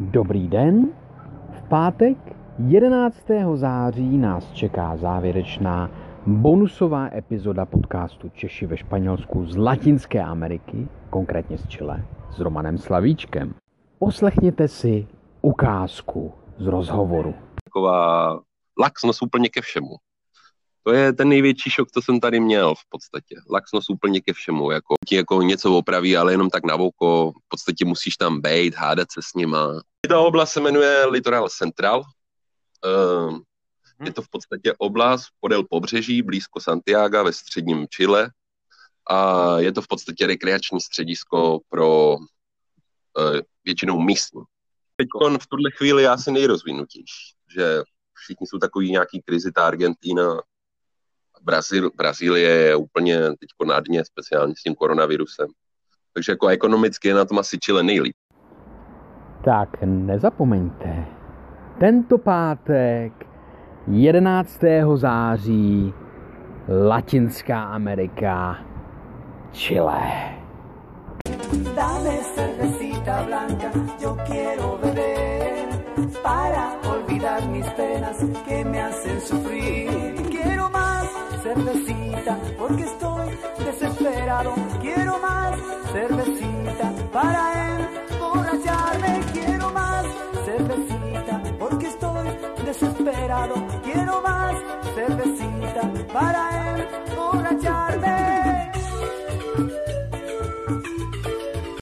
Dobrý den. V pátek 11. září nás čeká závěrečná bonusová epizoda podcastu Češi ve Španělsku z Latinské Ameriky, konkrétně z Chile, s Romanem Slavíčkem. Poslechněte si ukázku z rozhovoru. Taková laxnost úplně ke všemu. To je ten největší šok, co jsem tady měl v podstatě. Laxnost úplně ke všemu. Jako, ti jako něco opraví, ale jenom tak na oko. V podstatě musíš tam být, hádat se s nima. Ta oblast se jmenuje Litoral Central. Uh, je to v podstatě oblast podél pobřeží, blízko Santiago ve středním Chile. A je to v podstatě rekreační středisko pro uh, většinou místní. Teď v tuhle chvíli je asi nejrozvinutější, že všichni jsou takový nějaký krizi, ta Argentina, Brazíl, Brazílie je úplně teď na dně, speciálně s tím koronavirusem. Takže jako ekonomicky je na tom asi Chile nejlíp. Tak nezapomeňte, tento pátek 11. září Latinská Amerika, Chile. Dame cervecita blanca, yo quiero beber para olvidar mis penas que me hacen sufrir. Cervecita porque estoy desesperado. Quiero más cervecita para emborracharme. Quiero más cervecita porque estoy desesperado. Quiero más cervecita para